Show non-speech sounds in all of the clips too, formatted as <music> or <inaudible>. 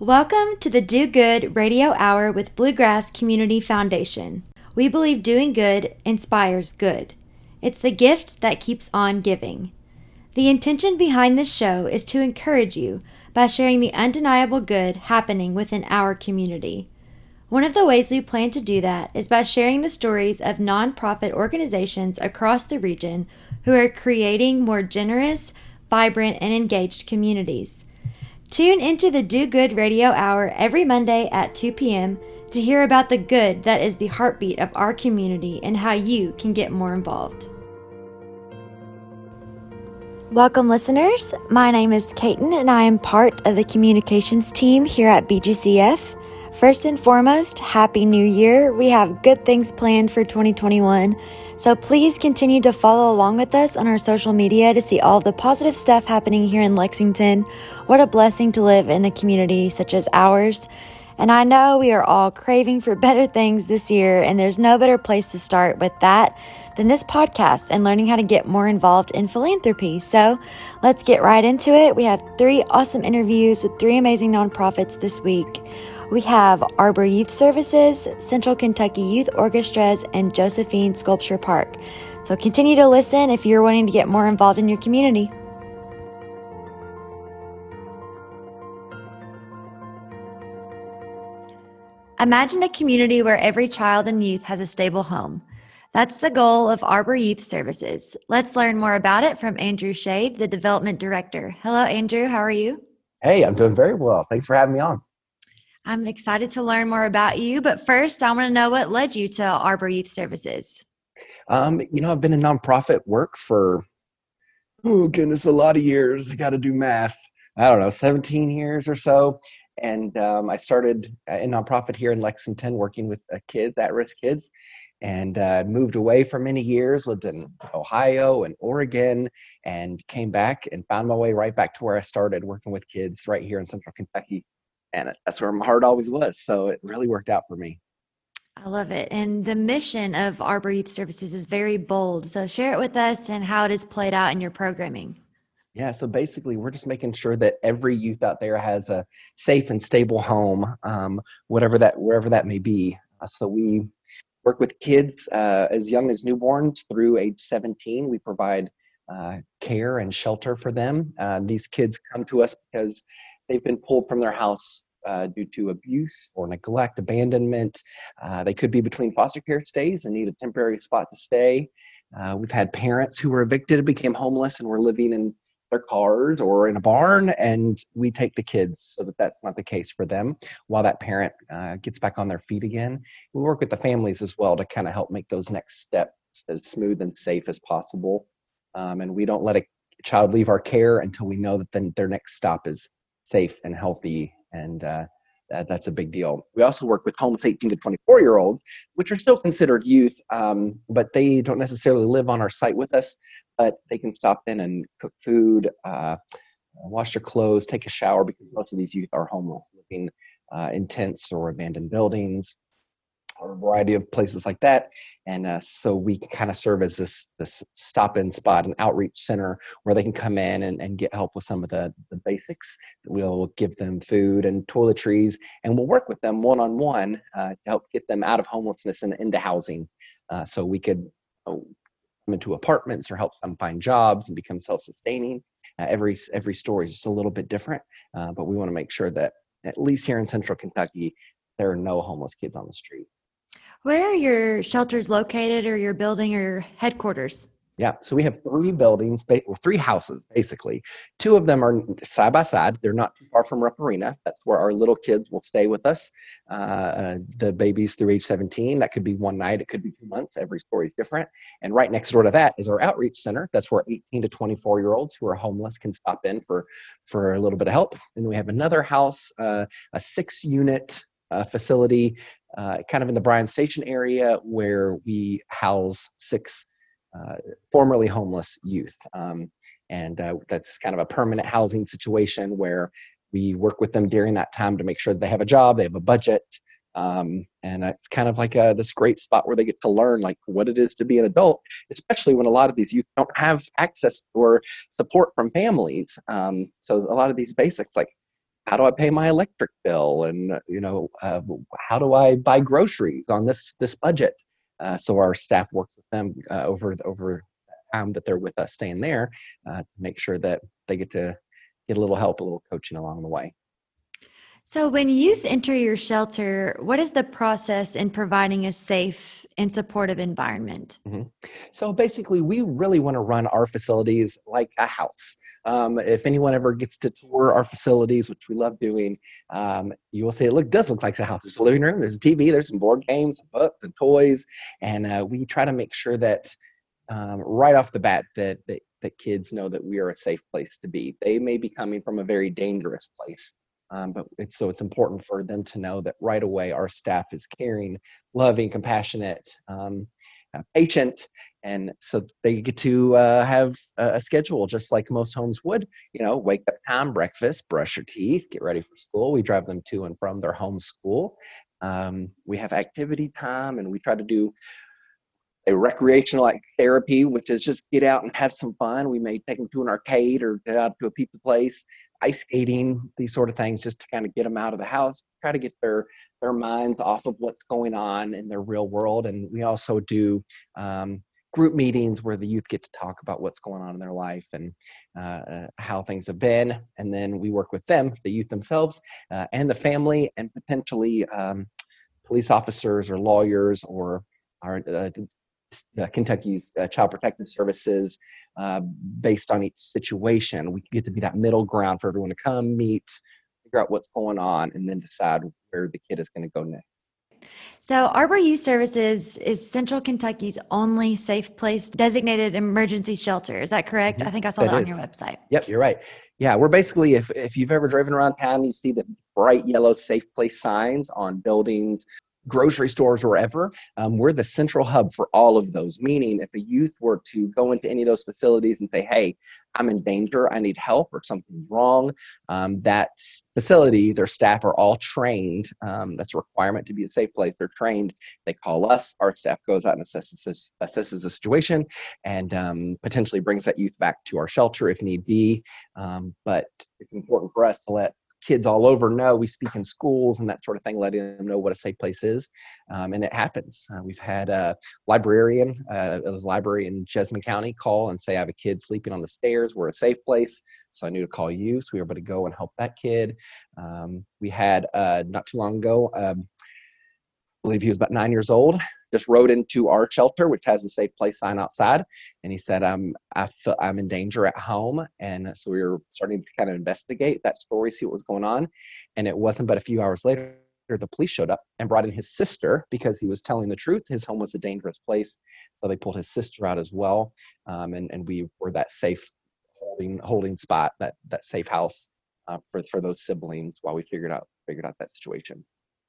Welcome to the Do Good Radio Hour with Bluegrass Community Foundation. We believe doing good inspires good. It's the gift that keeps on giving. The intention behind this show is to encourage you by sharing the undeniable good happening within our community. One of the ways we plan to do that is by sharing the stories of nonprofit organizations across the region who are creating more generous, vibrant, and engaged communities. Tune into the Do Good Radio Hour every Monday at 2 p.m. to hear about the good that is the heartbeat of our community and how you can get more involved. Welcome, listeners. My name is Kaiten, and I am part of the communications team here at BGCF. First and foremost, Happy New Year. We have good things planned for 2021. So please continue to follow along with us on our social media to see all the positive stuff happening here in Lexington. What a blessing to live in a community such as ours. And I know we are all craving for <laughs> better things this year, and there's no better place to start with that than this podcast and learning how to get more involved in philanthropy. So let's get right into it. We have three awesome interviews with three amazing nonprofits this week. We have Arbor Youth Services, Central Kentucky Youth Orchestras, and Josephine Sculpture Park. So continue to listen if you're wanting to get more involved in your community. Imagine a community where every child and youth has a stable home. That's the goal of Arbor Youth Services. Let's learn more about it from Andrew Shade, the Development Director. Hello, Andrew. How are you? Hey, I'm doing very well. Thanks for having me on. I'm excited to learn more about you, but first, I want to know what led you to Arbor Youth Services. Um, you know, I've been in nonprofit work for oh goodness, a lot of years. I got to do math. I don't know, 17 years or so. And um, I started in nonprofit here in Lexington, working with uh, kids, at-risk kids, and uh, moved away for many years. Lived in Ohio and Oregon, and came back and found my way right back to where I started, working with kids right here in Central Kentucky and that's where my heart always was. So it really worked out for me. I love it. And the mission of Arbor Youth Services is very bold. So share it with us and how it is played out in your programming. Yeah, so basically, we're just making sure that every youth out there has a safe and stable home, um, whatever that wherever that may be. Uh, so we work with kids uh, as young as newborns through age 17. We provide uh, care and shelter for them. Uh, these kids come to us because they've been pulled from their house uh, due to abuse or neglect, abandonment. Uh, they could be between foster care stays and need a temporary spot to stay. Uh, we've had parents who were evicted, became homeless, and were living in their cars or in a barn, and we take the kids so that that's not the case for them while that parent uh, gets back on their feet again. We work with the families as well to kind of help make those next steps as smooth and safe as possible. Um, and we don't let a child leave our care until we know that then their next stop is safe and healthy and uh, that, that's a big deal. We also work with homeless 18 to 24 year olds, which are still considered youth, um, but they don't necessarily live on our site with us, but they can stop in and cook food, uh, wash their clothes, take a shower because most of these youth are homeless, living uh, in tents or abandoned buildings a variety of places like that. And uh, so we kind of serve as this this stop in spot, an outreach center where they can come in and, and get help with some of the, the basics. We'll give them food and toiletries, and we'll work with them one on one to help get them out of homelessness and into housing. Uh, so we could oh, come into apartments or help them find jobs and become self sustaining. Uh, every every story is just a little bit different, uh, but we want to make sure that at least here in Central Kentucky, there are no homeless kids on the street. Where are your shelters located or your building or your headquarters? Yeah, so we have three buildings, well, three houses basically. Two of them are side by side. They're not too far from Rupp Arena. That's where our little kids will stay with us. Uh, the babies through age 17. That could be one night. It could be two months. Every story is different. And right next door to that is our outreach center. That's where 18 to 24 year olds who are homeless can stop in for for a little bit of help. And we have another house, uh, a six unit uh, facility uh, kind of in the Bryan Station area where we house six uh, formerly homeless youth. Um, and uh, that's kind of a permanent housing situation where we work with them during that time to make sure they have a job, they have a budget. Um, and it's kind of like a, this great spot where they get to learn like what it is to be an adult, especially when a lot of these youth don't have access or support from families. Um, so a lot of these basics like how do I pay my electric bill, and you know, uh, how do I buy groceries on this this budget. Uh, so our staff works with them uh, over over time that they're with us, staying there, uh, to make sure that they get to get a little help, a little coaching along the way. So, when youth enter your shelter, what is the process in providing a safe and supportive environment? Mm-hmm. So, basically, we really want to run our facilities like a house. Um, if anyone ever gets to tour our facilities, which we love doing, um, you will say it look does look like a house. There's a living room, there's a TV, there's some board games, books, and toys, and uh, we try to make sure that um, right off the bat that, that that kids know that we are a safe place to be. They may be coming from a very dangerous place. Um, but it's so it's important for them to know that right away our staff is caring, loving, compassionate, um, patient, and so they get to uh, have a, schedule just like most homes would. You know, wake up time, breakfast, brush your teeth, get ready for school. We drive them to and from their home school. Um, we have activity time, and we try to do a recreational like therapy, which is just get out and have some fun. We may take them to an arcade or out to a pizza place ice skating, these sort of things, just to kind of get them out of the house, try to get their their minds off of what's going on in their real world. And we also do um, group meetings where the youth get to talk about what's going on in their life and uh, uh, how things have been. And then we work with them, the youth themselves, uh, and the family, and potentially um, police officers or lawyers or our uh, uh, Kentucky's uh, Child Protective Services based on each situation. We get to be that middle ground for everyone to come meet, figure out what's going on, and then decide where the kid is going to go next. So, Arbor Youth Services is Central Kentucky's only safe place designated emergency shelter. Is that correct? Mm-hmm. I think I saw that, that on your website. Yep, you're right. Yeah, we're basically, if, if you've ever driven around town, you see the bright yellow safe place signs on buildings, grocery stores wherever. Um, we're the central hub for all of those. Meaning, if a youth were to go into any of those facilities and say, "Hey, I'm in danger. I need help, or something's wrong," um, that facility, their staff are all trained. Um, that's a requirement to be a safe place. They're trained. They call us. Our staff goes out and assesses assesses the situation and um, potentially brings that youth back to our shelter if need be. Um, but it's important for us to let kids all over know we speak in schools and that sort of thing, letting them know what a safe place is. Um, and it happens. Uh, we've had a librarian, uh, a library in Jessamine County, call and say, I have a kid sleeping on the stairs. We're a safe place. So I knew to call you. So we were able to go and help that kid. Um, we had uh, not too long ago, um, believe he was about nine years old just rode into our shelter, which has a safe place sign outside. And he said, um, I feel I'm in danger at home. And so we were starting to kind of investigate that story, see what was going on. And it wasn't but a few hours later, the police showed up and brought in his sister because he was telling the truth. His home was a dangerous place. So they pulled his sister out as well. Um, and, and we were that safe holding, holding spot, that, that safe house uh, for, for those siblings while we figured out, figured out that situation.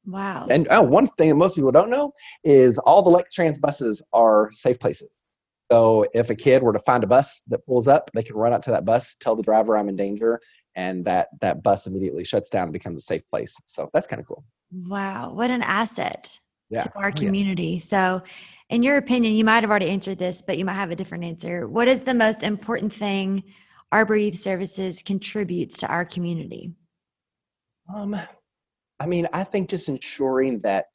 Wow. And oh, one thing that most people don't know is all the LexTrans buses are safe places. So if a kid were to find a bus that pulls up, they can run out to that bus, tell the driver I'm in danger, and that that bus immediately shuts down and becomes a safe place. So that's kind of cool. Wow, what an asset yeah. to our community. Yeah. So, in your opinion, you might have already answered this, but you might have a different answer. What is the most important thing Arbor Youth Services contributes to our community? Um, I mean, I think just ensuring that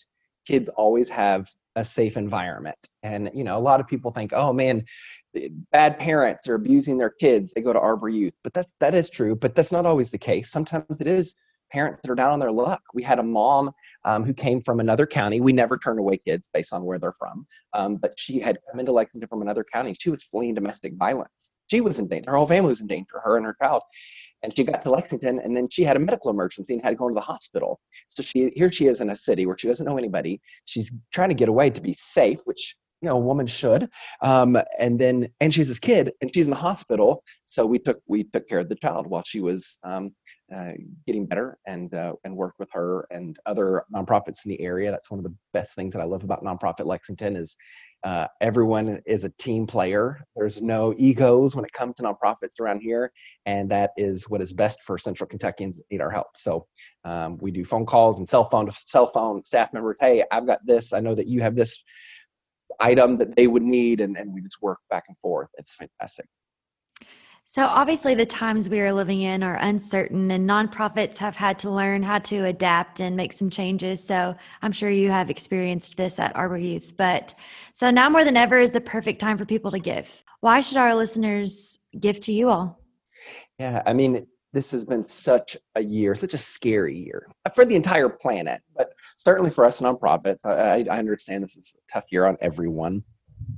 kids always have a safe environment. And, you know, a lot of people think, oh man, bad parents are abusing their kids. They go to Arbor Youth. But that's, that is true, but that's not always the case. Sometimes it is parents that are down on their luck. We had a mom um, who came from another county. We never turn away kids based on where they're from. Um, but she had come into Lexington from another county. She was fleeing domestic violence. She was in danger. Her whole family was in danger, her and her child and she got to Lexington and then she had a medical emergency and had to go into the hospital. So she here she is in a city where she doesn't know anybody. She's trying to get away to be safe, which you know a woman should. Um, and then and she's this kid and she's in the hospital. So we took we took care of the child while she was um, uh, getting better and uh, and worked with her and other nonprofits in the area. That's one of the best things that I love about nonprofit Lexington is uh, everyone is a team player. There's no egos when it comes to nonprofits around here, and that is what is best for Central Kentuckians that need our help. So um, we do phone calls and cell phone to cell phone staff members. Hey, I've got this. I know that you have this item that they would need, and, and we just work back and forth. It's fantastic. So, obviously, the times we are living in are uncertain, and nonprofits have had to learn how to adapt and make some changes. So, I'm sure you have experienced this at Arbor Youth. But so now more than ever is the perfect time for people to give. Why should our listeners give to you all? Yeah, I mean, this has been such a year, such a scary year uh, for the entire planet, but certainly for us nonprofits. I, I understand this is a tough year on everyone.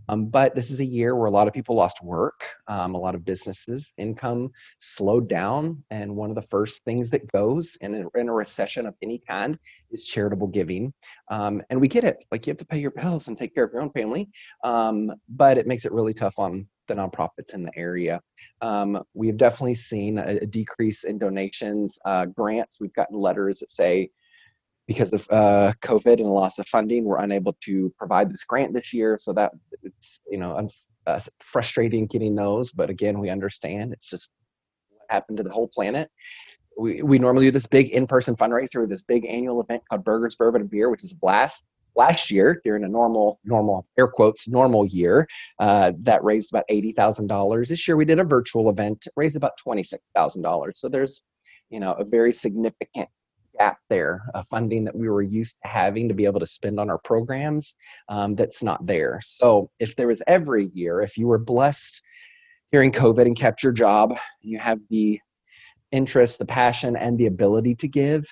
Um, but this is a year where a lot of people lost work, um, a lot of businesses' income slowed down. And one of the first things that goes in a, in a recession of any kind is charitable giving. Um, and we get it. Like you have to pay your bills and take care of your own family. Um, but it makes it really tough on the nonprofits in the area. Um, we have definitely seen a, a decrease in donations, uh, grants. We've gotten letters that say, because of uh, COVID and loss of funding, we're unable to provide this grant this year. So that it's you know un- uh, frustrating getting those, but again, we understand it's just what happened to the whole planet. We we normally do this big in-person fundraiser, this big annual event called Burgers, Bourbon, and Beer, which is a blast. Last year, during a normal, normal air quotes, normal year, uh, that raised about eighty thousand dollars. This year, we did a virtual event, raised about twenty-six thousand dollars. So there's, you know, a very significant gap there, a funding that we were used to having to be able to spend on our programs um, that's not there. So if there was every year, if you were blessed during COVID and kept your job, you have the interest, the passion, and the ability to give,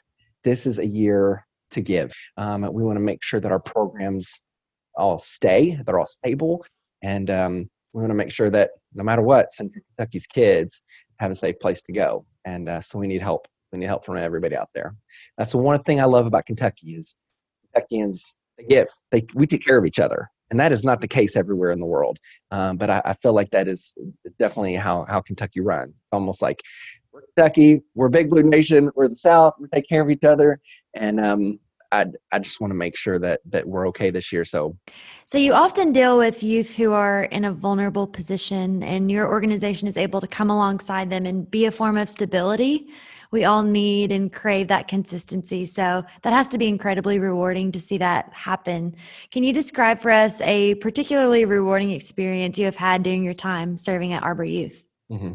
this is a year to give. Um, we want to make sure that our programs all stay, they're all stable, and um, we want to make sure that no matter what, Central Kentucky's kids have a safe place to go. And uh, so we need help we need help from everybody out there. That's the one thing I love about Kentucky is Kentuckians they give. They we take care of each other, and that is not the case everywhere in the world. Um, but I, I, feel like that is definitely how how Kentucky runs. It's almost like we're Kentucky, we're Big Blue Nation, we're the South, we take care of each other, and um, I I just want to make sure that that we're okay this year. So, so you often deal with youth who are in a vulnerable position, and your organization is able to come alongside them and be a form of stability we all need and crave that consistency. So that has to be incredibly rewarding to see that happen. Can you describe for us a particularly rewarding experience you have had during your time serving at Arbor Youth? Mm-hmm.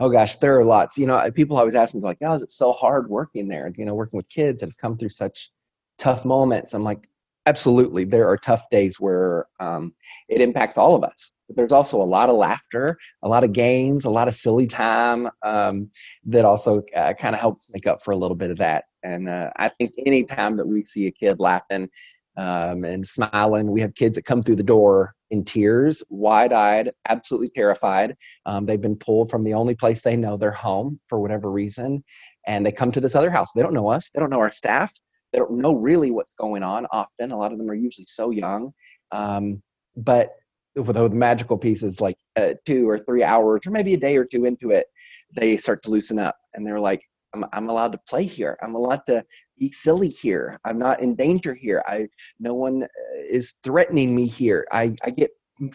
Oh gosh, there are lots. You know, people always ask me like, "Oh, is it so hard working there?" You know, working with kids that have come through such tough moments. I'm like, absolutely, there are tough days where um, it impacts all of us but there's also a lot of laughter, a lot of games, a lot of silly time um, that also uh, kind of helps make up for a little bit of that. And uh, I think anytime that we see a kid laughing um, and smiling, we have kids that come through the door in tears, wide eyed, absolutely terrified. Um, they've been pulled from the only place they know, their home, for whatever reason. And they come to this other house. They don't know us, they don't know our staff, they don't know really what's going on often. A lot of them are usually so young. Um, but with the magical pieces like uh, two or three hours or maybe a day or two into it they start to loosen up and they're like I'm, I'm allowed to play here. I'm allowed to be silly here. I'm not in danger here. I no one uh, is threatening me here. I, I get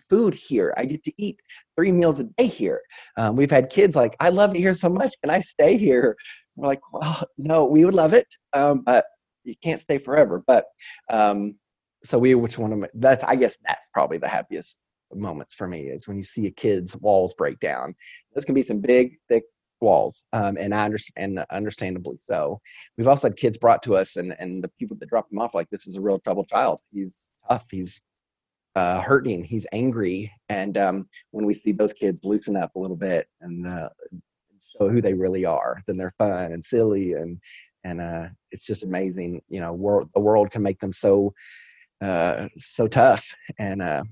food here. I get to eat three meals a day here. Um, we've had kids like i love it here so much. Can i stay here? We're like well no we would love it um, but you can't stay forever but um, so we which one of that's i guess that's probably the happiest moments for me is when you see a kid's walls break down. Those can be some big, thick walls, um, and I understand, and understandably so. We've also had kids brought to us, and and the people that drop them off like this is a real troubled child. He's tough. He's uh, hurting. He's angry, and um, when we see those kids loosen up a little bit and uh, show who they really are, then they're fun and silly, and and uh, it's just amazing. You know, world, the world can make them so uh, so tough, and uh,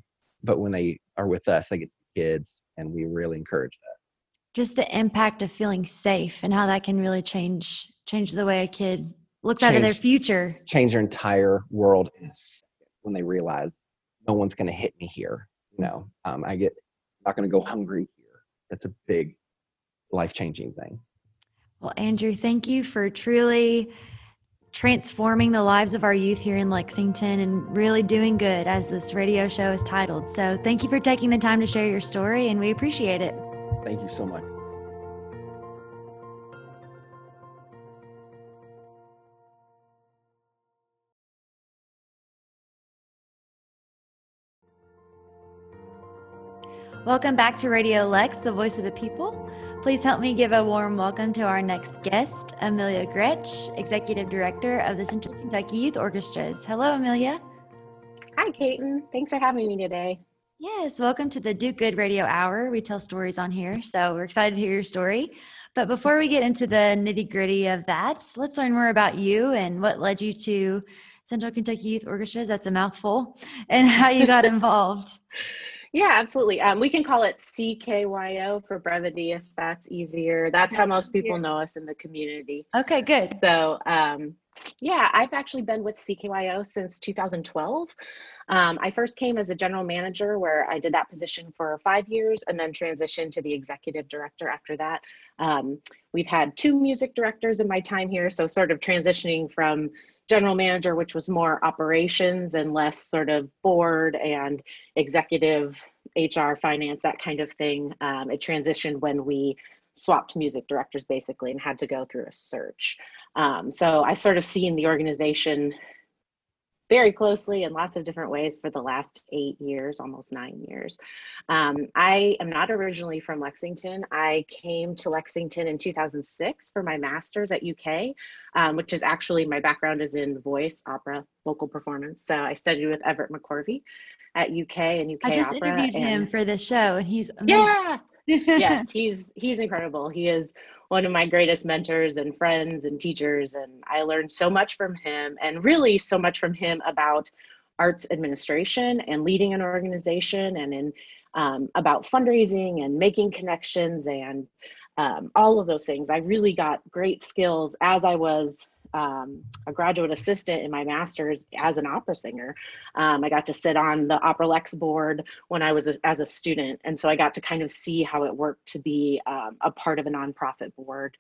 but when they are with us, they get kids, and we really encourage that. Just the impact of feeling safe and how that can really change change the way a kid looks change, out of their future. Change their entire world when they realize no one's going to hit me here. You know, um, I get I'm not going to go hungry here. That's a big life changing thing. Well, Andrew, thank you for truly transforming the lives of our youth here in Lexington and really doing good, as this radio show is titled. So, thank you for taking the time to share your story, and we appreciate it. Thank you so much. Welcome back to Radio Lex, the voice of the people. Please help me give a warm welcome to our next guest, Amelia Gretsch, Executive Director of the Central Kentucky Youth Orchestras. Hello, Amelia. Hi, Kaiten. Thanks for having me today. Yes, welcome to the Do Good Radio Hour. We tell stories on here, so we're excited to hear your story. But before we get into the nitty gritty of that, let's learn more about you and what led you to Central Kentucky Youth Orchestras. That's a mouthful, and how you got <laughs> involved. Yeah, absolutely. Um, we can call it CKYO for brevity if that's easier. That's how most people know us in the community. Okay, good. So, um, yeah, I've actually been with CKYO since 2012. Um, I first came as a general manager where I did that position for five years and then transitioned to the executive director after that. Um, we've had two music directors in my time here, so sort of transitioning from general manager, which was more operations and less sort of board and executive HR, finance, that kind of thing. Um, it transitioned when we swapped music directors basically and had to go through a search. Um, so I sort of seen the organization very closely in lots of different ways for the last eight years, almost nine years. Um, I am not originally from Lexington. I came to Lexington in 2006 for my master's at UK, um, which is actually my background is in voice, opera, vocal performance. So I studied with Everett McCorvey at UK and UK Opera. I just opera interviewed him for this show, and he's amazing. yeah. <laughs> yes, he's he's incredible. He is one of my greatest mentors and friends and teachers. And I learned so much from him and really so much from him about arts administration and leading an organization and in um, about fundraising and making connections and um, all of those things. I really got great skills as I was um, a graduate assistant in my master's as an opera singer. Um, I got to sit on the Opera Lex board when I was a, as a student. And so I got to kind of see how it worked to be um, a part of a nonprofit board,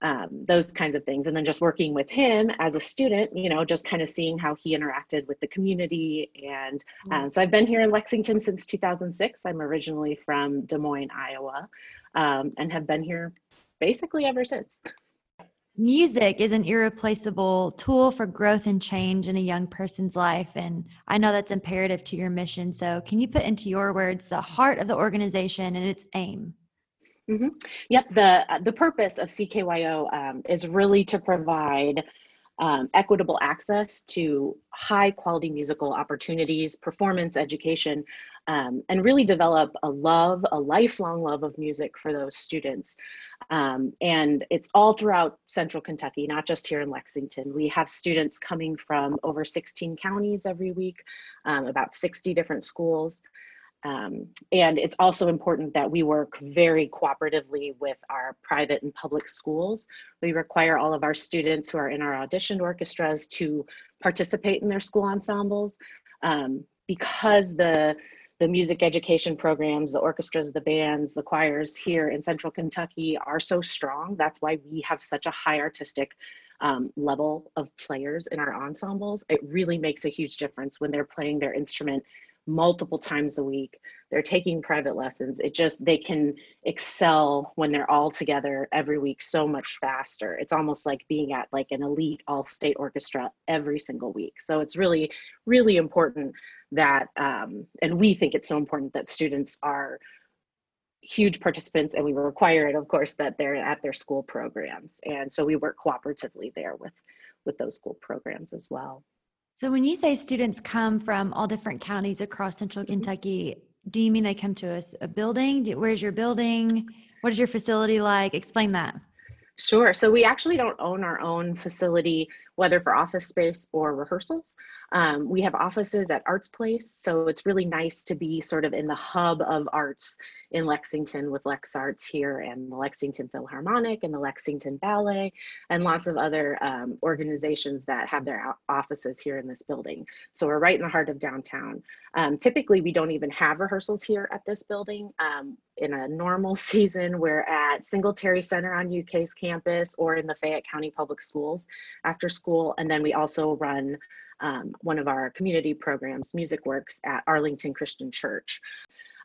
um, those kinds of things. And then just working with him as a student, you know, just kind of seeing how he interacted with the community. And uh, so I've been here in Lexington since 2006. I'm originally from Des Moines, Iowa, um, and have been here basically ever since. <laughs> Music is an irreplaceable tool for growth and change in a young person's life. And I know that's imperative to your mission. So, can you put into your words the heart of the organization and its aim? Mm-hmm. Yep. The the purpose of CKYO um, is really to provide um, equitable access to high quality musical opportunities, performance education, um, and really develop a love, a lifelong love of music for those students. Um, and it's all throughout central Kentucky, not just here in Lexington. We have students coming from over 16 counties every week, um, about 60 different schools. Um, and it's also important that we work very cooperatively with our private and public schools. We require all of our students who are in our auditioned orchestras to participate in their school ensembles um, because the the music education programs, the orchestras, the bands, the choirs here in central Kentucky are so strong. That's why we have such a high artistic um, level of players in our ensembles. It really makes a huge difference when they're playing their instrument multiple times a week. They're taking private lessons. It just, they can excel when they're all together every week so much faster. It's almost like being at like an elite all state orchestra every single week. So it's really, really important that, um, and we think it's so important that students are huge participants and we require it of course that they're at their school programs and so we work cooperatively there with with those school programs as well so, when you say students come from all different counties across central mm-hmm. Kentucky, do you mean they come to us a building? Where's your building? What is your facility like? Explain that. Sure. So we actually don't own our own facility, whether for office space or rehearsals. Um, we have offices at Arts Place, so it's really nice to be sort of in the hub of arts in Lexington with Lex Arts here and the Lexington Philharmonic and the Lexington Ballet and lots of other um, organizations that have their offices here in this building. So we're right in the heart of downtown. Um, typically, we don't even have rehearsals here at this building. Um, in a normal <laughs> season, we're at Singletary Center on UK's campus or in the Fayette County Public Schools after school. And then we also run um, one of our community programs, Music Works, at Arlington Christian Church.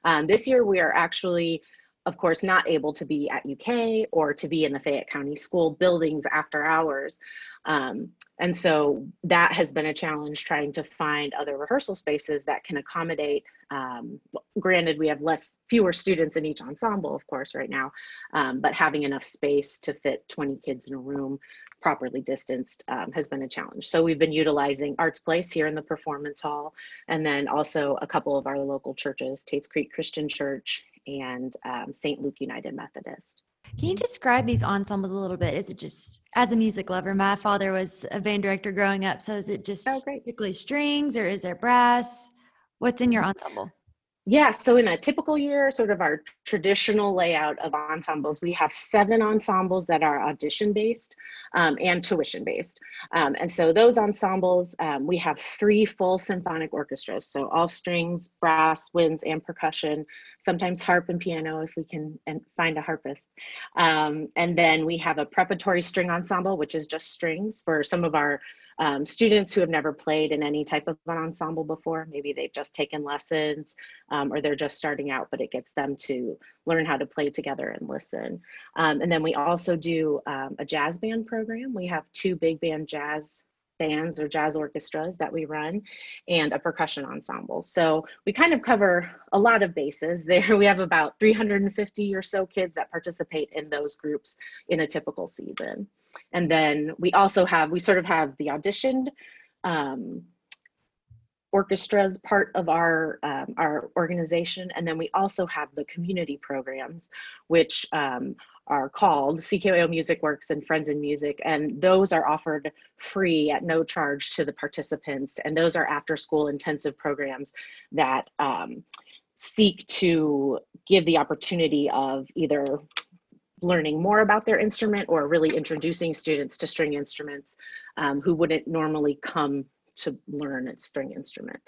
Um, this year, we are actually, of course, not able to be at UK or to be in the Fayette County School buildings after hours. Um, and so that has been a challenge trying to find other rehearsal spaces that can accommodate. Um, granted, we have less, fewer students in each ensemble, of course, right now, um, but having enough space to fit 20 kids in a room properly distanced um, has been a challenge. So we've been utilizing Arts Place here in the Performance Hall, and then also a couple of our local churches, Tates Creek Christian Church and um, St. Luke United Methodist. Can you describe these ensembles a little bit? Is it just as a music lover? My father was a band director growing up, so is it just oh, strictly strings or is there brass? What's in your ensemble? Yeah, so in a typical year, sort of our traditional layout of ensembles, we have seven ensembles that are audition based um, and tuition based. Um, and so those ensembles, um, we have three full symphonic orchestras. So all strings, brass, winds, and percussion, sometimes harp and piano if we can and find a harpist. Um, and then we have a preparatory string ensemble, which is just strings for some of our um, students who have never played in any type of an ensemble before. Maybe they've just taken lessons um, or they're just starting out, but it gets them to learn how to play together and listen. Um, and then we also do um, a jazz band program. We have two big band jazz bands or jazz orchestras that we run and a percussion ensemble. So we kind of cover a lot of bases there. <laughs> We have about 350 or so kids that participate in those groups in a typical season. And then we also have, we sort of have the auditioned um, orchestras part of our um, our organization. And then we also have the community programs which um, are called CKYO Music Works and Friends in Music. And those are offered free at no charge to the participants. And those are after school intensive programs that um, seek to give the opportunity of either learning more about their instrument or really introducing students to string instruments um, who wouldn't normally come to learn a string instrument.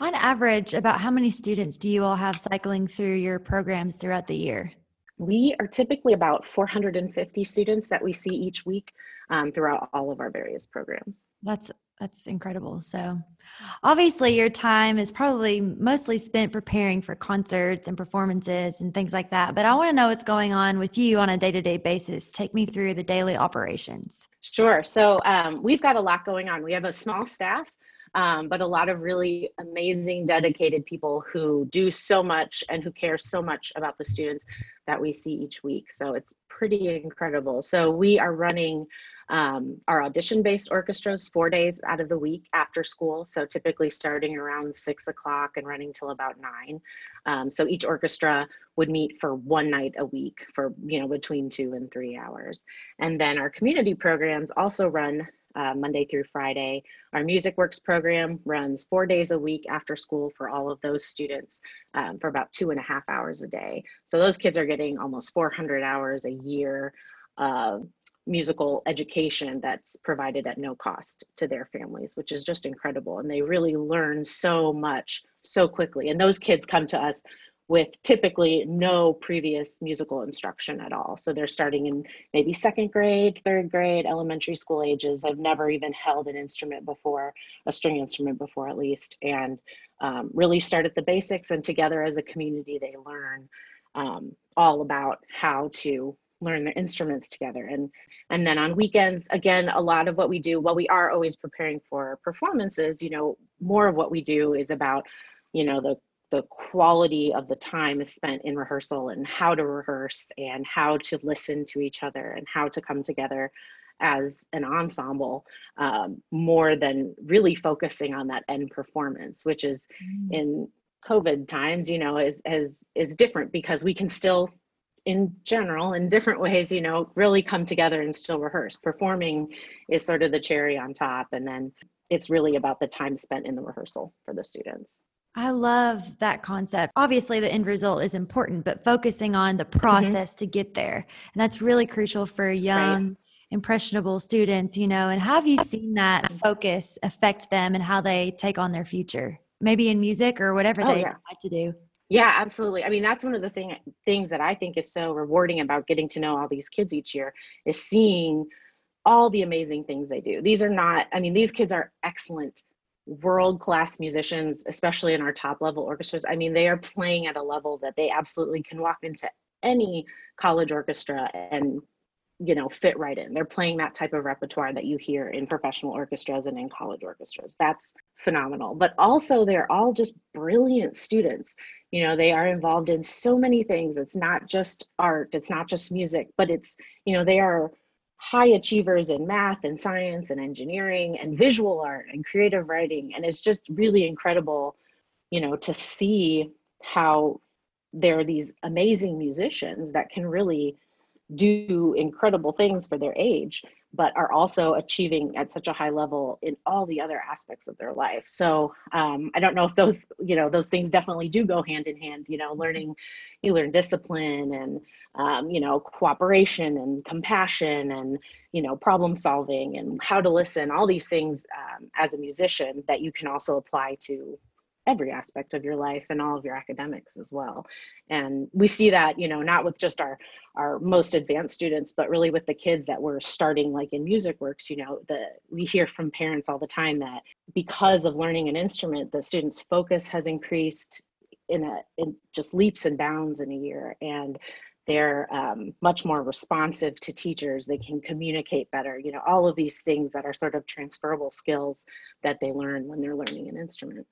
On average, about how many students do you all have cycling through your programs throughout the year? We are typically about 450 students that we see each week um, throughout all of our various programs. That's that's incredible. So, obviously, your time is probably mostly spent preparing for concerts and performances and things like that. But I want to know what's going on with you on a day to day basis. Take me through the daily operations. Sure. So, um, we've got a lot going on. We have a small staff, um, but a lot of really amazing, dedicated people who do so much and who care so much about the students that we see each week. So, it's pretty incredible. So, we are running um, our audition based orchestras four days out of the week after school. So typically starting around six o'clock and running till about nine. Um, so each orchestra would meet for one night a week for, you know, between two and three hours. And then our community programs also run uh, Monday through Friday. Our Music Works program runs four days a week after school for all of those students um, for about two and a half hours a day. So those kids are getting almost 400 hours a year uh, musical education that's provided at no cost to their families, which is just incredible. And they really learn so much so quickly. And those kids come to us with typically no previous musical instruction at all. So they're starting in maybe second grade, third grade, elementary school ages, have never even held an instrument before, a string instrument before at least, and um, really start at the basics. And together as a community, they learn um, all about how to learn their instruments together and and then on weekends again a lot of what we do while we are always preparing for performances you know more of what we do is about you know the the quality of the time is spent in rehearsal and how to rehearse and how to listen to each other and how to come together as an ensemble um, more than really focusing on that end performance which is mm. in covid times you know is is is different because we can still in general in different ways you know really come together and still rehearse performing is sort of the cherry on top and then it's really about the time spent in the rehearsal for the students I love that concept. Obviously, the end result is important, but focusing on the mm-hmm. process mm-hmm. to get there. And that's really crucial for young, right. impressionable students, you know. And have you seen that focus affect them and how they take on their future? Maybe in music or whatever oh, they yeah. like to do. Yeah, absolutely. I mean, that's one of the thing, things that I think is so rewarding about getting to know all these kids each year is seeing all the amazing things they do. These are not, I mean, these kids are excellent world class musicians, especially in our top level orchestras. I mean, they are playing at a level that they absolutely can walk into any college orchestra and you know fit right in. They're playing that type of repertoire that you hear in professional orchestras and in college orchestras. That's phenomenal. But also they're all just brilliant students. You know they are involved in so many things. It's not just art it's not just music but it's you know they are high achievers in math and science and engineering and visual art and creative writing. And it's just really incredible you know to see how there are these amazing musicians that can really do incredible things for their age but are also achieving at such a high level in all the other aspects of their life. So um, i don't know if those you know those things definitely do go hand in hand you know learning you learn discipline and um, you know cooperation and compassion and you know problem solving and how to listen all these things um, as a musician that you can also apply to every aspect of your life and all of your academics as well. And we see that you know not with just our our most advanced students but really with the kids that we're starting like in music works you know the we hear from parents all the time that because of learning an instrument the students focus has increased in a in just leaps and bounds in a year. And they're um, much more responsive to teachers. They can communicate better you know all of these things that are sort of transferable skills that they learn when they're learning an instrument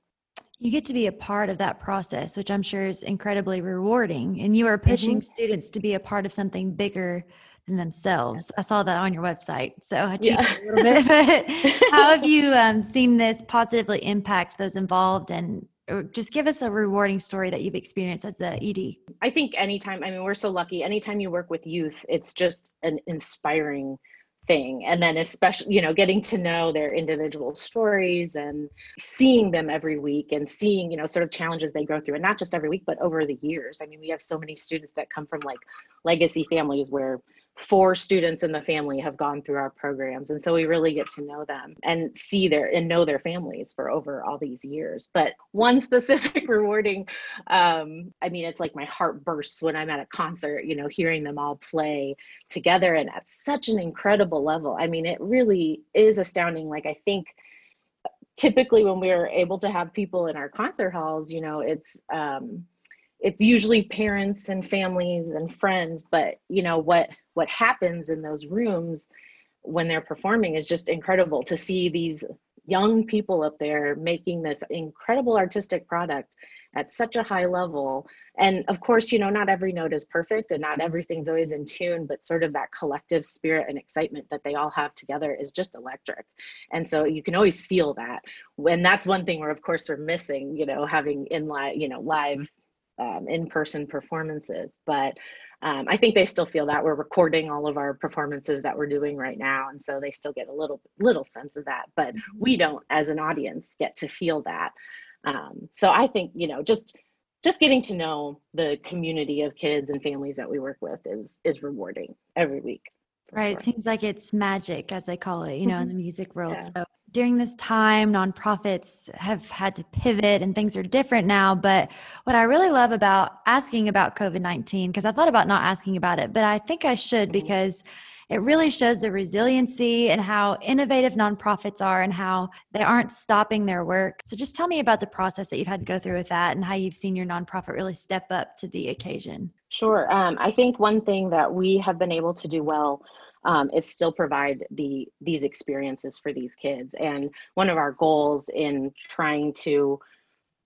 you get to be a part of that process, which I'm sure is incredibly rewarding. And you are pushing mm-hmm. students to be a part of something bigger than themselves. I saw that on your website. So I cheated yeah. a little bit. <laughs> But <laughs> how have you um, seen this positively impact those involved and just give us a rewarding story that you've experienced as the ED. I think anytime, I mean, we're so lucky. Anytime you work with youth, it's just an inspiring thing. And then especially you know getting to know their individual stories and seeing them every week and seeing you know sort of challenges they go through and not just every week but over the years. I mean we have so many students that come from like legacy families where four students in the family have gone through our programs. And so we really get to know them and see their and know their families for over all these years. But one <laughs> specific rewarding um, i mean it's like my heart bursts when i'm at a concert you know hearing them all play together and at such an incredible level. I mean it really is astounding. Like i think typically when we're able to have people in our concert halls you know it's um, it's usually parents and families and friends but you know what what happens in those rooms when they're performing is just incredible to see these young people up there making this incredible artistic product at such a high level. And of course you know not every note is perfect and not everything's always in tune but sort of that collective spirit and excitement that they all have together is just electric. And so you can always feel that. When that's one thing where of course we're missing you know having in live you know live um, in-person performances but um, i think they still feel that we're recording all of our performances that we're doing right now and so they still get a little little sense of that but mm-hmm. we don't as an audience get to feel that um, so i think you know just just getting to know the community of kids and families that we work with is is rewarding every week right sure. it seems like it's magic as they call it you know in the music world yeah. so during this time, nonprofits have had to pivot and things are different now. But what I really love about asking about COVID 19, because I thought about not asking about it, but I think I should mm-hmm. because it really shows the resiliency and how innovative nonprofits are and how they aren't stopping their work. So just tell me about the process that you've had to go through with that and how you've seen your nonprofit really step up to the occasion. Sure. Um, I think one thing that we have been able to do well um, is still provide the these experiences for these kids. And one of our goals in trying to,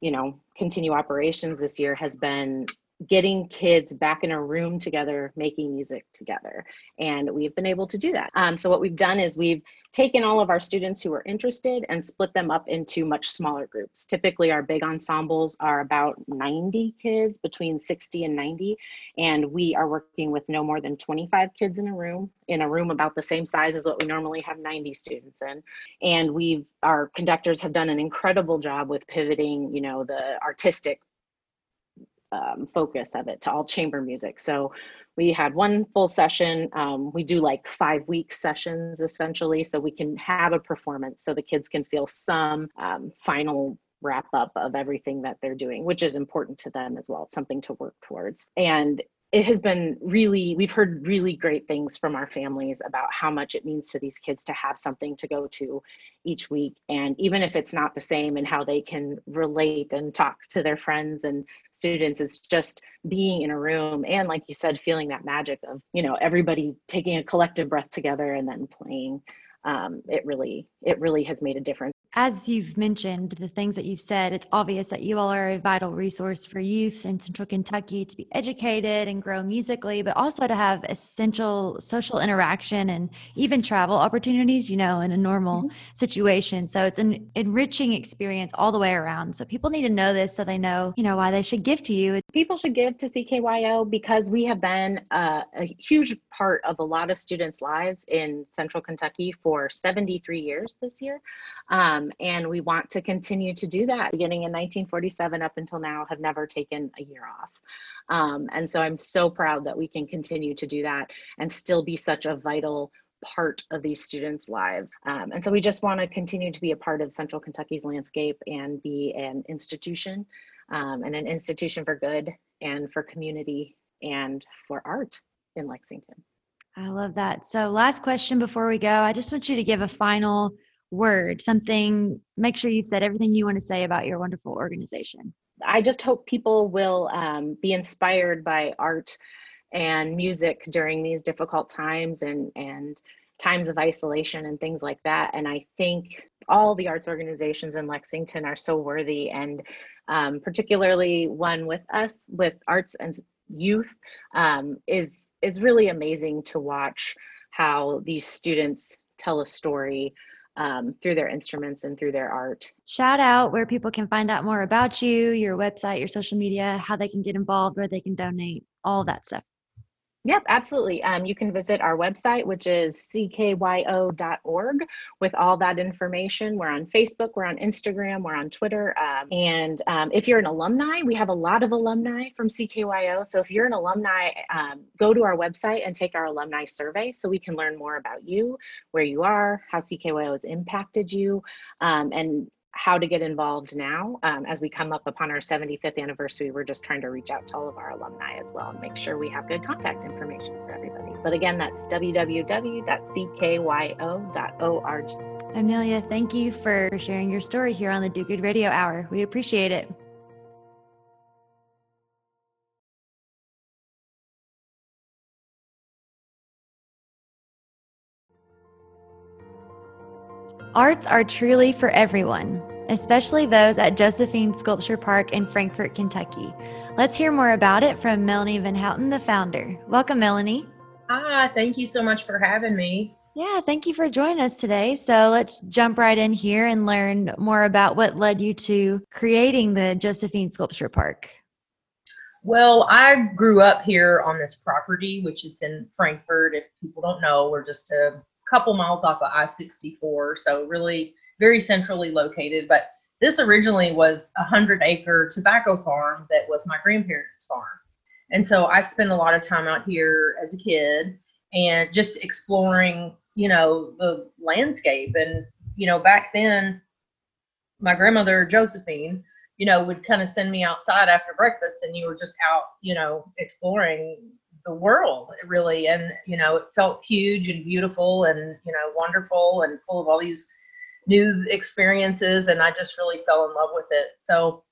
you know, continue operations this year has been getting kids back in a room together making music together and we've been able to do that. Um, so what we've done is we've taken all of our students who are interested and split them up into much smaller groups. Typically our big ensembles are about 90 kids between 60 and 90 and we are working with no more than 25 kids in a room in a room about the same size as what we normally have 90 students in. And we've our conductors have done an incredible job with pivoting you know the artistic um, focus of it to all chamber music. So we had one full session. Um, we do like five week sessions essentially, so we can have a performance so the kids can feel some um, final wrap up of everything that they're doing, which is important to them as well, something to work towards. And it has been really we've heard really great things from our families about how much it means to these kids to have something to go to each week. And even if it's not the same and how they can relate and talk to their friends and students it's just being in a room and like you said feeling that magic of you know everybody taking a collective breath together and then playing. Um, it really it really has made a difference as you've mentioned the things that you've said, it's obvious that you all are a vital resource for youth in Central Kentucky to be educated and grow musically, but also to have essential social interaction and even travel opportunities, you know, in a normal mm-hmm. situation. So it's an enriching experience all the way around. So people need to know this so they know, you know, why they should give to you. People should give to CKYO because we have been uh, a huge part of a lot of students' lives in Central Kentucky for 73 years this year. Um, and we want to continue to do that beginning in 1947 up until now, have never taken a year off. Um, and so I'm so proud that we can continue to do that and still be such a vital part of these students' lives. Um, and so we just want to continue to be a part of Central Kentucky's landscape and be an institution um, and an institution for good and for community and for art in Lexington. I love that. So, last question before we go, I just want you to give a final word, something, make sure you've said everything you want to say about your wonderful organization. I just hope people will um, be inspired by art and music during these difficult times and, and times of isolation and things like that. And I think all the arts organizations in Lexington are so worthy, and um, particularly one with us with arts and youth um, is is really amazing to watch how these students tell a story um, through their instruments and through their art. Shout out where people can find out more about you, your website, your social media, how they can get involved, where they can donate, all that stuff. Yep, absolutely. Um, you can visit our website, which is ckyo.org, with all that information. We're on Facebook, we're on Instagram, we're on Twitter. Um, and um, if you're an alumni, we have a lot of alumni from CKYO. So if you're an alumni, um, go to our website and take our alumni survey so we can learn more about you, where you are, how CKYO has impacted you, um, and how to get involved now. Um, as we come up upon our 75th anniversary, we're just trying to reach out to all of our alumni as well and make sure we have good contact information for everybody. But again, that's www.ckyo.org. Amelia, thank you for sharing your story here on the Do Good Radio Hour. We appreciate it. Arts are truly for everyone, especially those at Josephine Sculpture Park in Frankfort, Kentucky. Let's hear more about it from Melanie Van Houten, the founder. Welcome, Melanie. Ah, thank you so much for having me. Yeah, thank you for joining us today. So let's jump right in here and learn more about what led you to creating the Josephine Sculpture Park. Well, I grew up here on this property, which is in Frankfort. If people don't know, we're just a couple miles off of I 64. So, really very centrally located. But this originally was a 100 acre tobacco farm that was my grandparents' farm. And so I spent a lot of time out here as a kid and just exploring, you know, the landscape. And, you know, back then, my grandmother, Josephine, you know, would kind of send me outside after breakfast and you were just out, you know, exploring the world really and you know it felt huge and beautiful and you know wonderful and full of all these new experiences and i just really fell in love with it. So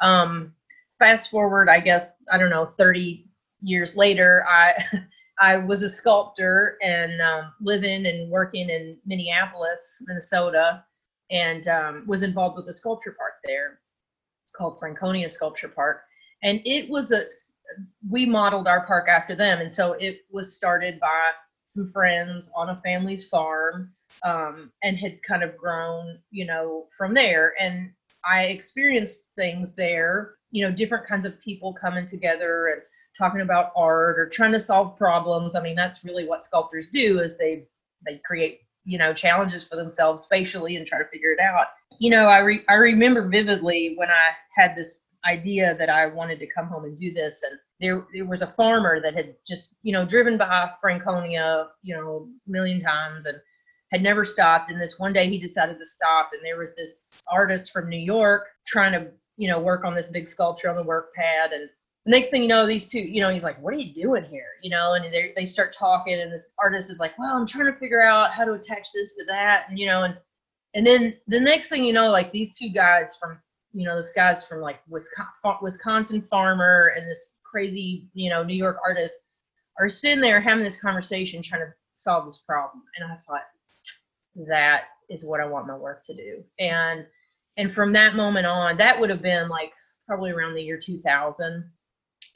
um fast forward i guess i don't know 30 years later i <laughs> i was a sculptor and um, living and working in minneapolis minnesota and um, was involved with a sculpture park there called franconia sculpture park. And it was a we modeled our park after them. And so it was started by some friends on a family's farm um, and had kind of grown you know from there. And i experienced things there you know different kinds of people coming together and talking about art or trying to solve problems. I mean that's really what sculptors do is they they create you know challenges for themselves spatially and try to figure it out. You know i re- i remember vividly when i had this idea that I wanted to come home and do this. And there, there was a farmer that had just, you know, driven by Franconia, you know, a million times and had never stopped. And this one day he decided to stop. And there was this artist from New York trying to, you know, work on this big sculpture on the work pad. And the next thing you know, these two, you know, he's like, "What are you doing here?" You know, and they they start talking, and this artist is like, "Well, I'm trying to figure out how to attach this to that," and you know, and and then the next thing you know, like these two guys from, you know, this guy's from like Wisconsin, Wisconsin farmer and this crazy, you know, New York artist are sitting there having this conversation, trying to solve this problem, and I thought that is what I want my work to do, and and from that moment on, that would have been like probably around the year 2000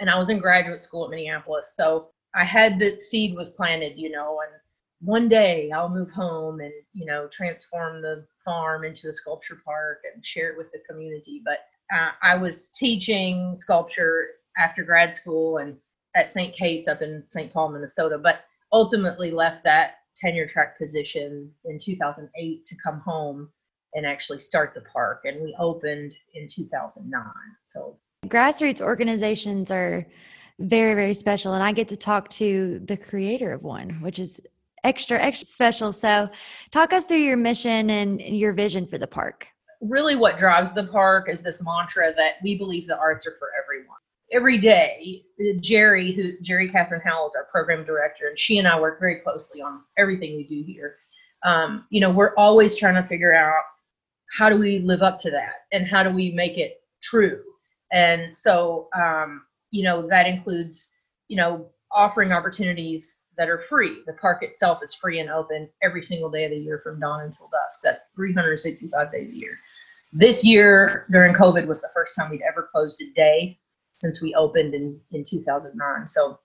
and I was in graduate school at Minneapolis. So I had the seed was planted, you know, and one day I'll move home and, you know, transform the farm into a sculpture park and share it with the community. But uh, I was teaching sculpture after grad school and at St. Kate's up in St. Paul, Minnesota, but ultimately left that tenure track position in 2008 to come home and actually start the park. And we opened in 2009. So grassroots organizations are very very special and i get to talk to the creator of one which is extra extra special. So talk us through your mission and your vision for the park. Really what drives the park is this mantra that we believe the arts are for everyone. Every day jerry who jerry catherine howell is our program director and she and i work very closely on everything we do here. Um, you know we're always trying to figure out how do we live up to that and how do we make it true? And so, um, you know, that includes, you know, offering opportunities that are free. The park itself is free and open every single day of the year from dawn until dusk. That's 365 days a year. This year during COVID was the first time we'd ever closed a day since we opened in, in 2009. So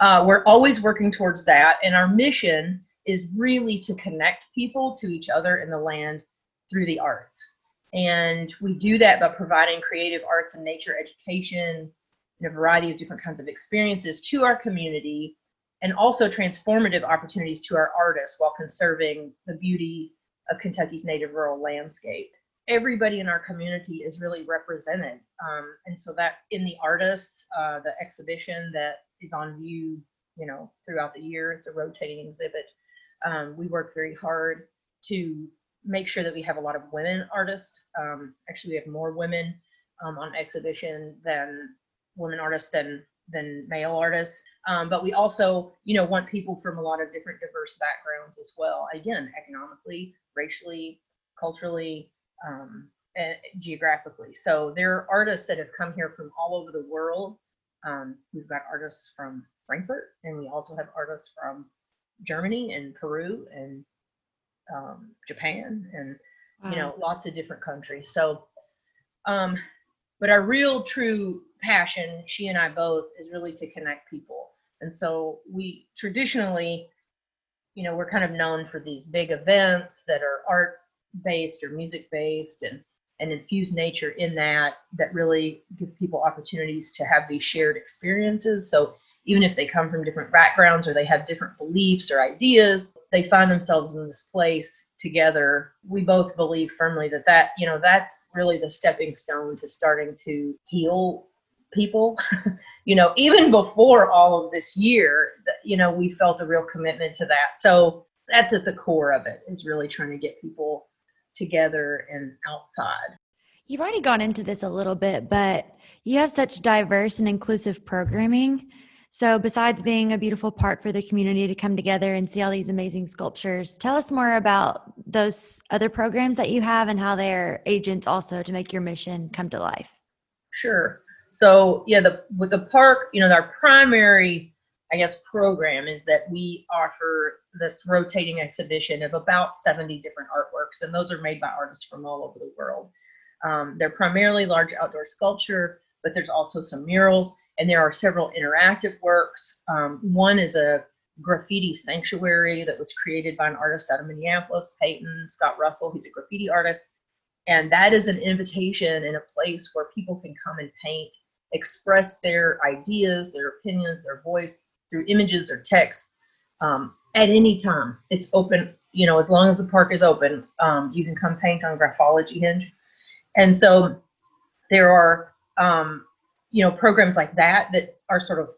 uh, we're always working towards that. And our mission is really to connect people to each other in the land through the arts. And we do that by providing creative arts and nature education and a variety of different kinds of experiences to our community and also transformative opportunities to our artists while conserving the beauty of Kentucky's native rural landscape. Everybody in our community is really represented. Um, and so that in the artists, uh, the exhibition that is on view, you know, throughout the year, it's a rotating exhibit. Um, we work very hard to make sure that we have a lot of women artists. Um, actually, we have more women um, on exhibition than women artists than than male artists. Um, but we also, you know, want people from a lot of different diverse backgrounds as well. Again, economically, racially, culturally, um, and geographically. So there are artists that have come here from all over the world. Um, we've got artists from Frankfort, and we also have artists from Germany and Peru and um, Japan and wow. you know lots of different countries. So, um, but our real true passion, she and I both, is really to connect people. And so we traditionally, you know, we're kind of known for these big events that are art based or music based and and infuse nature in that that really give people opportunities to have these shared experiences. So even if they come from different backgrounds or they have different beliefs or ideas, they find themselves in this place together. We both believe firmly that that, you know, that's really the stepping stone to starting to heal people. <laughs> you know, even before all of this year, you know, we felt a real commitment to that. So that's at the core of it is really trying to get people together and outside. You've already gone into this a little bit, but you have such diverse and inclusive programming. So, besides being a beautiful park for the community to come together and see all these amazing sculptures, tell us more about those other programs that you have and how they're agents also to make your mission come to life. Sure. So, yeah, the with the park, you know, our primary, I guess, program is that we offer this rotating exhibition of about 70 different artworks, and those are made by artists from all over the world. Um, they're primarily large outdoor sculpture, but there's also some murals and there are several interactive works. Um, one is a graffiti sanctuary that was created by an artist out of Minneapolis, Peyton Scott Russell. He's a graffiti artist. And that is an invitation in a place where people can come and paint, express their ideas, their opinions, their voice through images or text um, at any time. It's open, you know, as long as the park is open, um, you can come paint on Graphology Hinge. And so there are um, you know programs like that that are sort of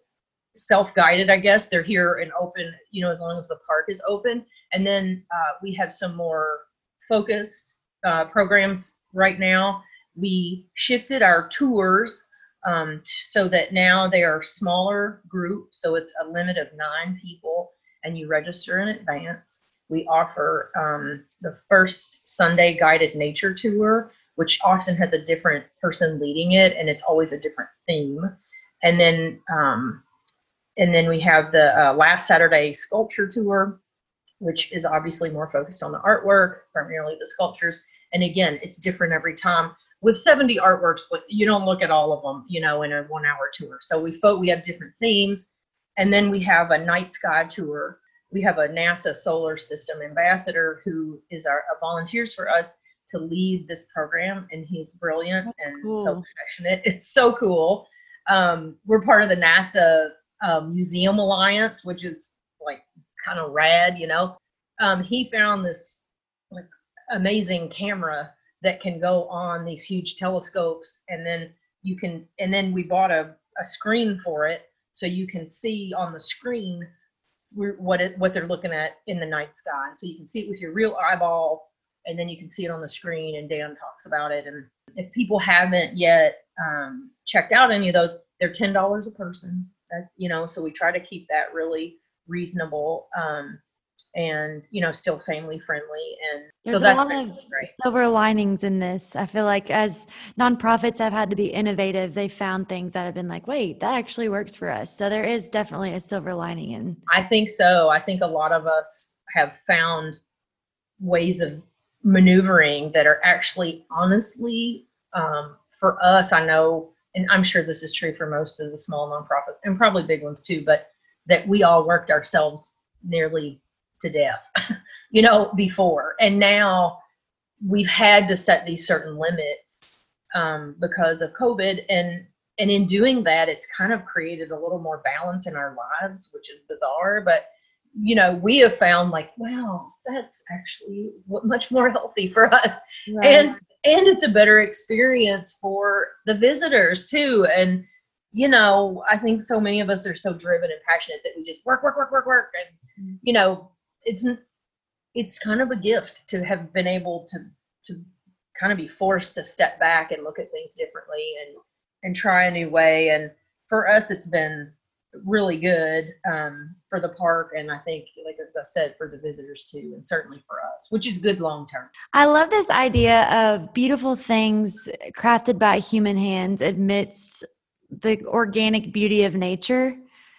self-guided i guess they're here and open you know as long as the park is open and then uh, we have some more focused uh, programs right now we shifted our tours um, so that now they are smaller groups. So it's a limit of nine people, and you register in advance. We offer um, the first Sunday guided nature tour, which often has a different person leading it, and it's always a different theme. And then, um, and then we have the uh, last Saturday sculpture tour, which is obviously more focused on the artwork, primarily the sculptures. And again, it's different every time. With 70 artworks, but you don't look at all of them, you know, in a one-hour tour. So we fo- we have different themes, and then we have a night sky tour. We have a NASA solar system ambassador who is our volunteers for us to lead this program, and he's brilliant That's and cool. so passionate. <laughs> It's so cool. Um, we're part of the NASA um, Museum Alliance, which is like kind of rad, you know. Um, he found this like amazing camera that can go on these huge telescopes, and then you can, and then we bought a, a screen for it, so you can see on the screen what it what they're looking at in the night sky, so you can see it with your real eyeball, and then you can see it on the screen. And Dan talks about it, and if people haven't yet um, checked out any of those, they're ten dollars a person. That, you know, so we try to keep that really reasonable um, and you know still family friendly. And There's so a that's lot of great. silver linings in this. I feel like as nonprofits have had to be innovative, they found things that have been like, wait, that actually works for us. So there is definitely a silver lining in. I think so. I think a lot of us have found ways of maneuvering that are actually honestly um, for us. I know, and I'm sure this is true for most of the small nonprofits and probably big ones too, but that we all worked ourselves nearly to death, <laughs> you know, before. And now we've had to set these certain limits um, because of COVID. And and in doing that, it's kind of created a little more balance in our lives, which is bizarre. But you know, we have found like, wow, that's actually much more healthy for us. And and it's a better experience for the visitors too. And you know i think so many of us are so driven and passionate that we just work work work work work. And mm-hmm. you know it's it's kind of a gift to have been able to to kind of be forced to step back and look at things differently and and try a new way. And for us it's been really good um, for the park and i think like as i said for the visitors too and certainly for us which is good long term I love this idea of beautiful things crafted by human hands amidst the organic beauty of nature.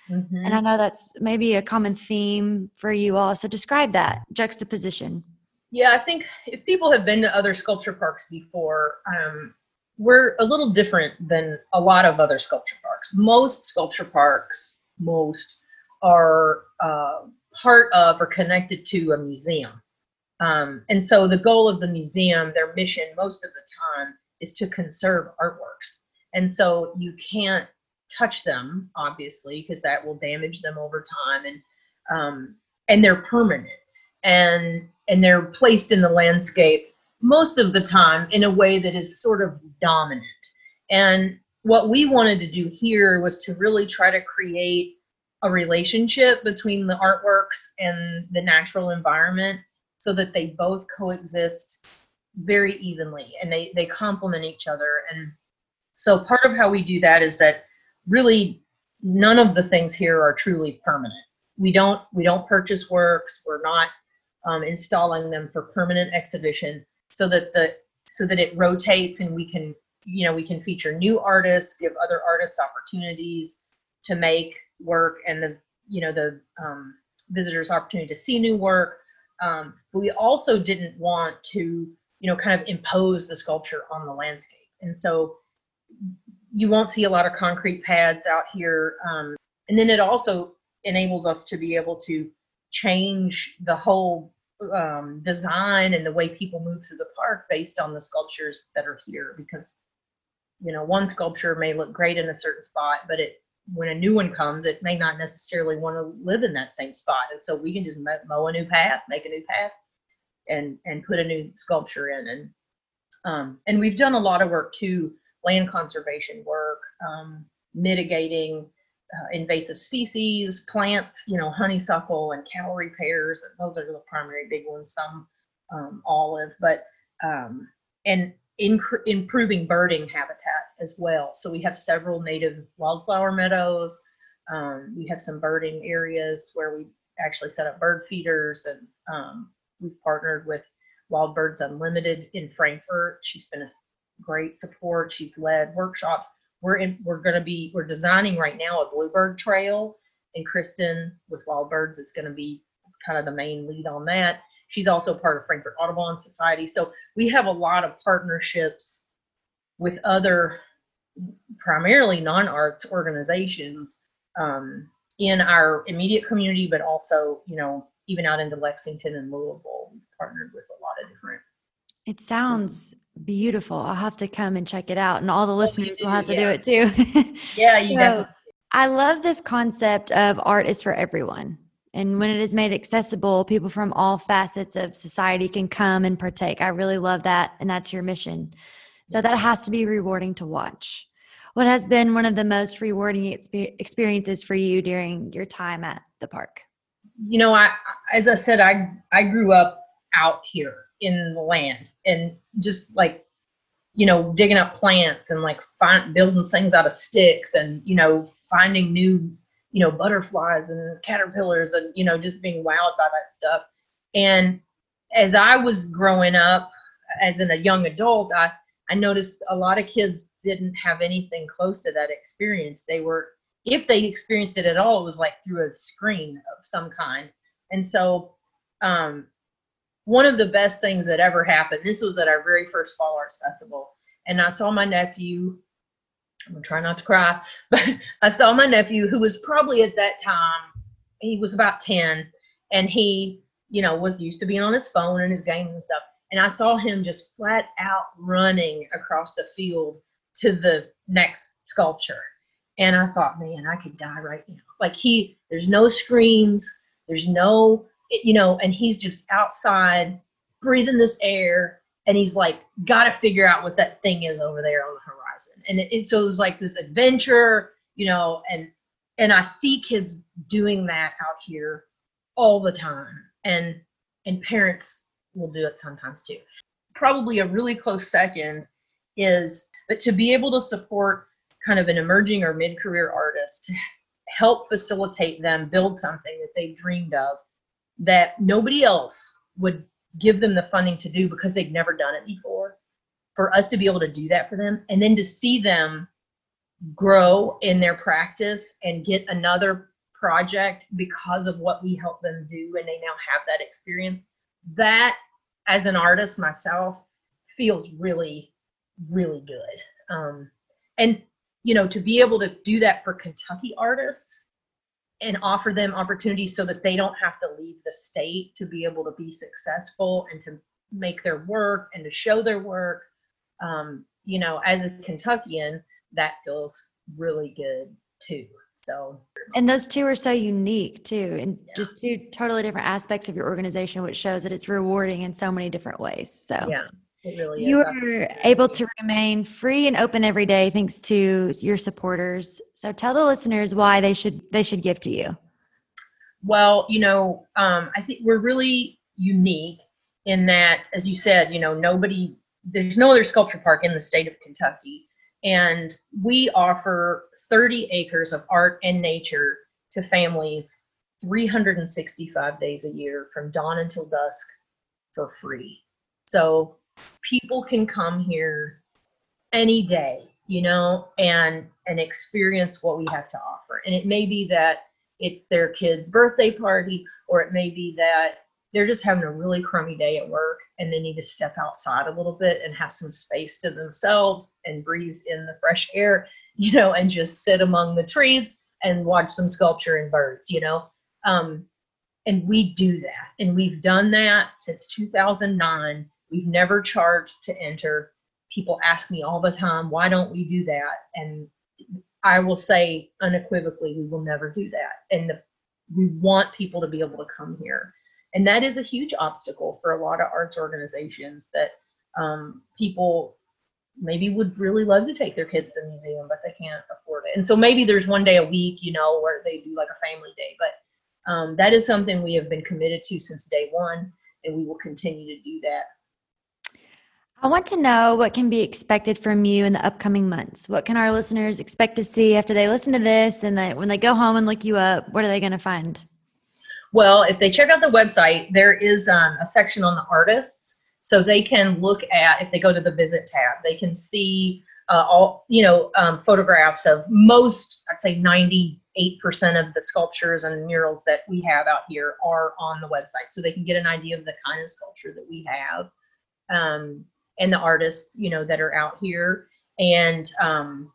And I know that's maybe a common theme for you all. So describe that juxtaposition. Yeah, I think if people have been to other sculpture parks before, um, we're a little different than a lot of other sculpture parks. Most sculpture parks, most are uh, part of or connected to a museum. Um, and so the goal of the museum, their mission most of the time, is to conserve artworks. And so you can't touch them, obviously, because that will damage them over time. And um, and they're permanent and and they're placed in the landscape most of the time in a way that is sort of dominant. And what we wanted to do here was to really try to create a relationship between the artworks and the natural environment so that they both coexist very evenly and they, they complement each other. And so part of how we do that is that really none of the things here are truly permanent. We don't we don't purchase works. We're not um, installing them for permanent exhibition so that the so that it rotates and we can you know we can feature new artists give other artists opportunities to make work and the you know the um, visitors opportunity to see new work. Um, but we also didn't want to you know kind of impose the sculpture on the landscape. And so you won't see a lot of concrete pads out here um, and then it also enables us to be able to change the whole um, design and the way people move through the park based on the sculptures that are here because you know one sculpture may look great in a certain spot but it when a new one comes it may not necessarily want to live in that same spot. And so we can just mo- mow a new path make a new path and and put a new sculpture in. And um, and we've done a lot of work too land conservation work um, mitigating uh, invasive species, plants, you know, honeysuckle and Callery pears. Those are the primary big ones. Some um, olive, but um, and improving birding habitat as well. So we have several native wildflower meadows. Um, we have some birding areas where we actually set up bird feeders and um, we've partnered with Wild Birds Unlimited in Frankfort. She's been a great support. She's led workshops. We're in, we're going to be we're designing right now a bluebird trail, and Kristen with Wild Birds is going to be kind of the main lead on that. She's also part of Frankfort Audubon Society. So we have a lot of partnerships with other primarily non-arts organizations um, in our immediate community, but also, you know, even out into Lexington and Louisville, we've partnered with a lot of different. It sounds beautiful. I'll have to come and check it out, and all the oh, listeners do, will have to yeah. do it too. <laughs> Yeah, you So, definitely. I love this concept of art is for everyone. And when it is made accessible, people from all facets of society can come and partake. I really love that. And that's your mission. So that has to be rewarding to watch. What has been one of the most rewarding experiences for you during your time at the park? you know, I as I said, I I grew up out here in the land and just like you know digging up plants and like find building things out of sticks and you know finding new you know butterflies and caterpillars and you know just being wowed by that stuff. And as i was growing up as in a young adult i i noticed a lot of kids didn't have anything close to that experience. They were if they experienced it at all it was like through a screen of some kind. And so um one of the best things that ever happened. This was at our very first fall arts festival. And i saw my nephew i'm gonna try not to cry <laughs> but i saw my nephew who was probably at that time he was about 10 and he you know was used to being on his phone and his games and stuff. And i saw him just flat out running across the field to the next sculpture. And i thought man i could die right now. Like he there's no screens there's no you know and he's just outside breathing this air and he's like got to figure out what that thing is over there on the horizon. And it, it so it was like this adventure you know and and i see kids doing that out here all the time and and parents will do it sometimes too. Probably a really close second is but to be able to support kind of an emerging or mid-career artist to help facilitate them build something that they dreamed of that nobody else would give them the funding to do because they've never done it before. For us to be able to do that for them and then to see them grow in their practice and get another project because of what we help them do and they now have that experience that as an artist myself feels really really good. Um, and you know to be able to do that for kentucky artists and offer them opportunities so that they don't have to leave the state to be able to be successful and to make their work and to show their work um, you know as a kentuckian that feels really good too so And those two are so unique too, and Yeah. just two totally different aspects of your organization, which shows that it's rewarding in so many different ways. So yeah really you are able to remain free and open every day thanks to your supporters. So tell the listeners why they should they should give to you. Well, you know, um, I think we're really unique in that, as you said, you know, nobody, there's no other sculpture park in the state of Kentucky. And we offer 30 acres of art and nature to families 365 days a year from dawn until dusk for free. So people can come here any day, you know, and and experience what we have to offer. And it may be that it's their kid's birthday party, or it may be that they're just having a really crummy day at work and they need to step outside a little bit and have some space to themselves and breathe in the fresh air, <laughs> you know, and just sit among the trees and watch some sculpture and birds, you know. Um, and we do that. And we've done that since 2009. We've never charged to enter. People ask me all the time, why don't we do that? And I will say unequivocally, we will never do that. And the, we want people to be able to come here. And that is a huge obstacle for a lot of arts organizations that um, people maybe would really love to take their kids to the museum, but they can't afford it. And so maybe there's one day a week, you know, where they do like a family day. But um, that is something we have been committed to since day one, and we will continue to do that. I want to know what can be expected from you in the upcoming months. What can our listeners expect to see after they listen to this and that when they go home and look you up, what are they going to find? Well, if they check out the website, there is um, a section on the artists. So they can look at, if they go to the visit tab, they can see uh, all, you know, um, photographs of most, I'd say 98% of the sculptures and murals that we have out here are on the website. So they can get an idea of the kind of sculpture that we have. Um, and the artists, you know, that are out here. And um,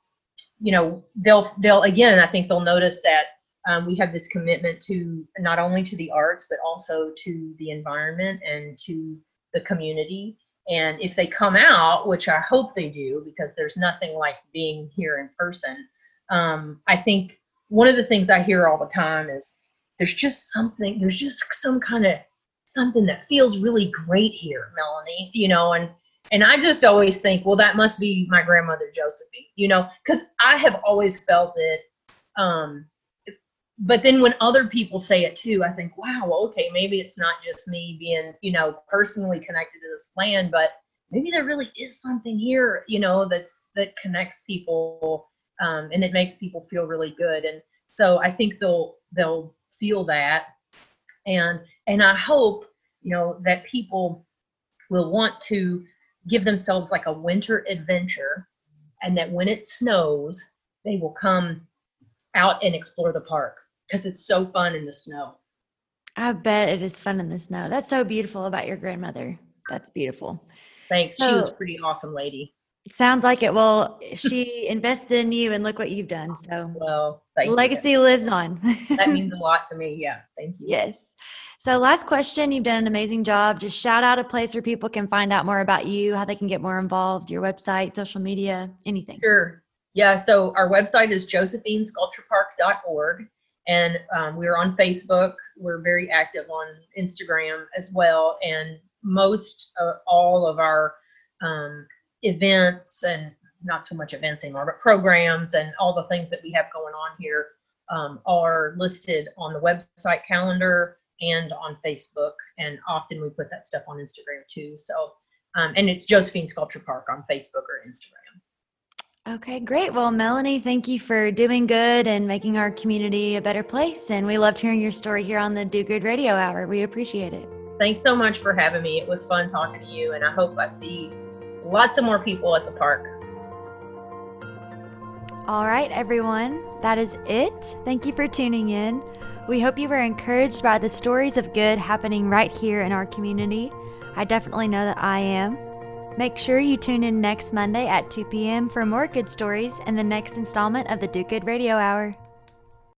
you know, they'll they'll again, I think they'll notice that um, we have this commitment to not only to the arts but also to the environment and to the community. And if they come out, which I hope they do, because there's nothing like being here in person. Um, I think one of the things I hear all the time is there's just something, there's just some kind of something that feels really great here, Melanie. You know, and and I just always think, well, that must be my grandmother Josephine, you know, because I have always felt it. Um, but then when other people say it too, I think, wow, okay, maybe it's not just me being, you know, personally connected to this land, but maybe there really is something here, you know, that's that connects people um, and it makes people feel really good. And so I think they'll they'll feel that, and and I hope you know that people will want to give themselves like a winter adventure and that when it snows they will come out and explore the park because it's so fun in the snow. I bet it is fun in the snow. That's so beautiful about your grandmother. That's beautiful. Thanks. So, she was a pretty awesome lady it sounds like it well she invested in you and look what you've done so well legacy you. lives on that <laughs> means a lot to me yeah thank you yes so, last question you've done an amazing job. Just shout out a place where people can find out more about you, how they can get more involved, your website, social media, anything. Sure. Yeah. So, our website is josephinesculpturepark.org. And um, we're on Facebook. We're very active on Instagram as well. And most uh, all of our um, events and not so much events anymore, but programs and all the things that we have going on here um, are listed on the website calendar and on Facebook. And often we put that stuff on Instagram too. So, um, and it's Josephine Sculpture Park on Facebook or Instagram. Okay, great. Well, Melanie, thank you for doing good and making our community a better place. And we loved hearing your story here on the Do Good Radio Hour. We appreciate it. Thanks so much for having me. It was fun talking to you, and I hope I see lots of more people at the park. All right, everyone, that is it. Thank you for tuning in. We hope you were encouraged by the stories of good happening right here in our community. I definitely know that I am. Make sure you tune in next Monday at 2 p.m. for more good stories and the next installment of the Do Good Radio Hour.